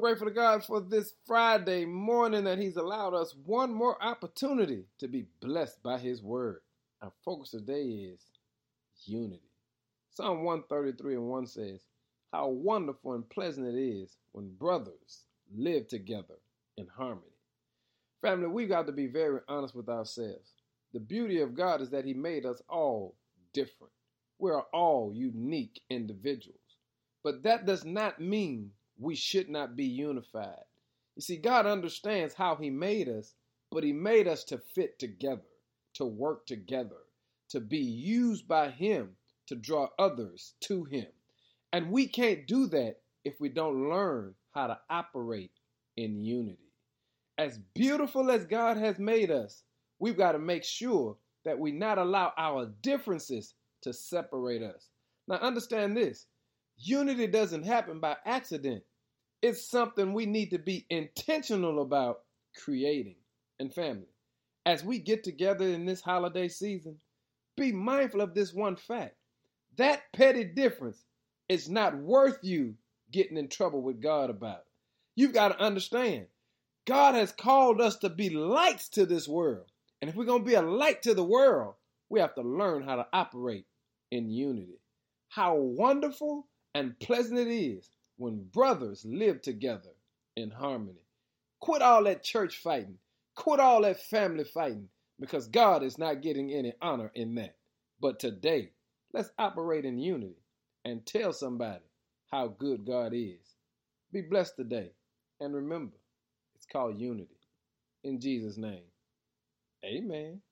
Grateful to God for this Friday morning that He's allowed us one more opportunity to be blessed by His word. Our focus today is unity. Psalm 133 and 1 says, How wonderful and pleasant it is when brothers live together in harmony. Family, we've got to be very honest with ourselves. The beauty of God is that He made us all different. We are all unique individuals. But that does not mean we should not be unified. You see, God understands how He made us, but He made us to fit together, to work together, to be used by Him to draw others to Him. And we can't do that if we don't learn how to operate in unity. As beautiful as God has made us, we've got to make sure that we not allow our differences to separate us. Now, understand this unity doesn't happen by accident, it's something we need to be intentional about creating. And family, as we get together in this holiday season, be mindful of this one fact that petty difference is not worth you getting in trouble with God about. You've got to understand, God has called us to be lights to this world. And if we're going to be a light to the world, we have to learn how to operate in unity. How wonderful and pleasant it is when brothers live together in harmony. Quit all that church fighting. Quit all that family fighting because God is not getting any honor in that. But today, let's operate in unity and tell somebody how good God is. Be blessed today. And remember, it's called unity. In Jesus' name, amen.